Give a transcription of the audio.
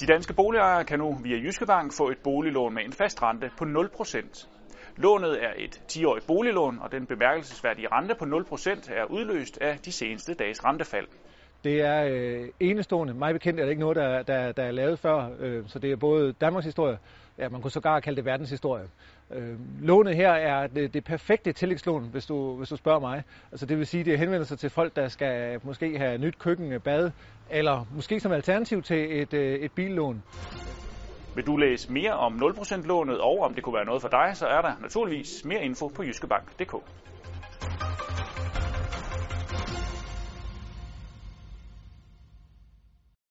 De danske boligejere kan nu via Jyske Bank få et boliglån med en fast rente på 0%. Lånet er et 10-årigt boliglån, og den bemærkelsesværdige rente på 0% er udløst af de seneste dages rentefald. Det er øh, enestående. Mig bekendt er det ikke noget, der, der, der er lavet før, øh, så det er både Danmarks historie, ja, man kunne sågar kalde det verdenshistorie. Øh, lånet her er det, det perfekte tillægslån, hvis du, hvis du spørger mig. Altså det vil sige, det henvender sig til folk, der skal måske have nyt køkken, bad, eller måske som alternativ til et, øh, et billån. Vil du læse mere om 0% lånet og om det kunne være noget for dig, så er der naturligvis mere info på jyskebank.dk.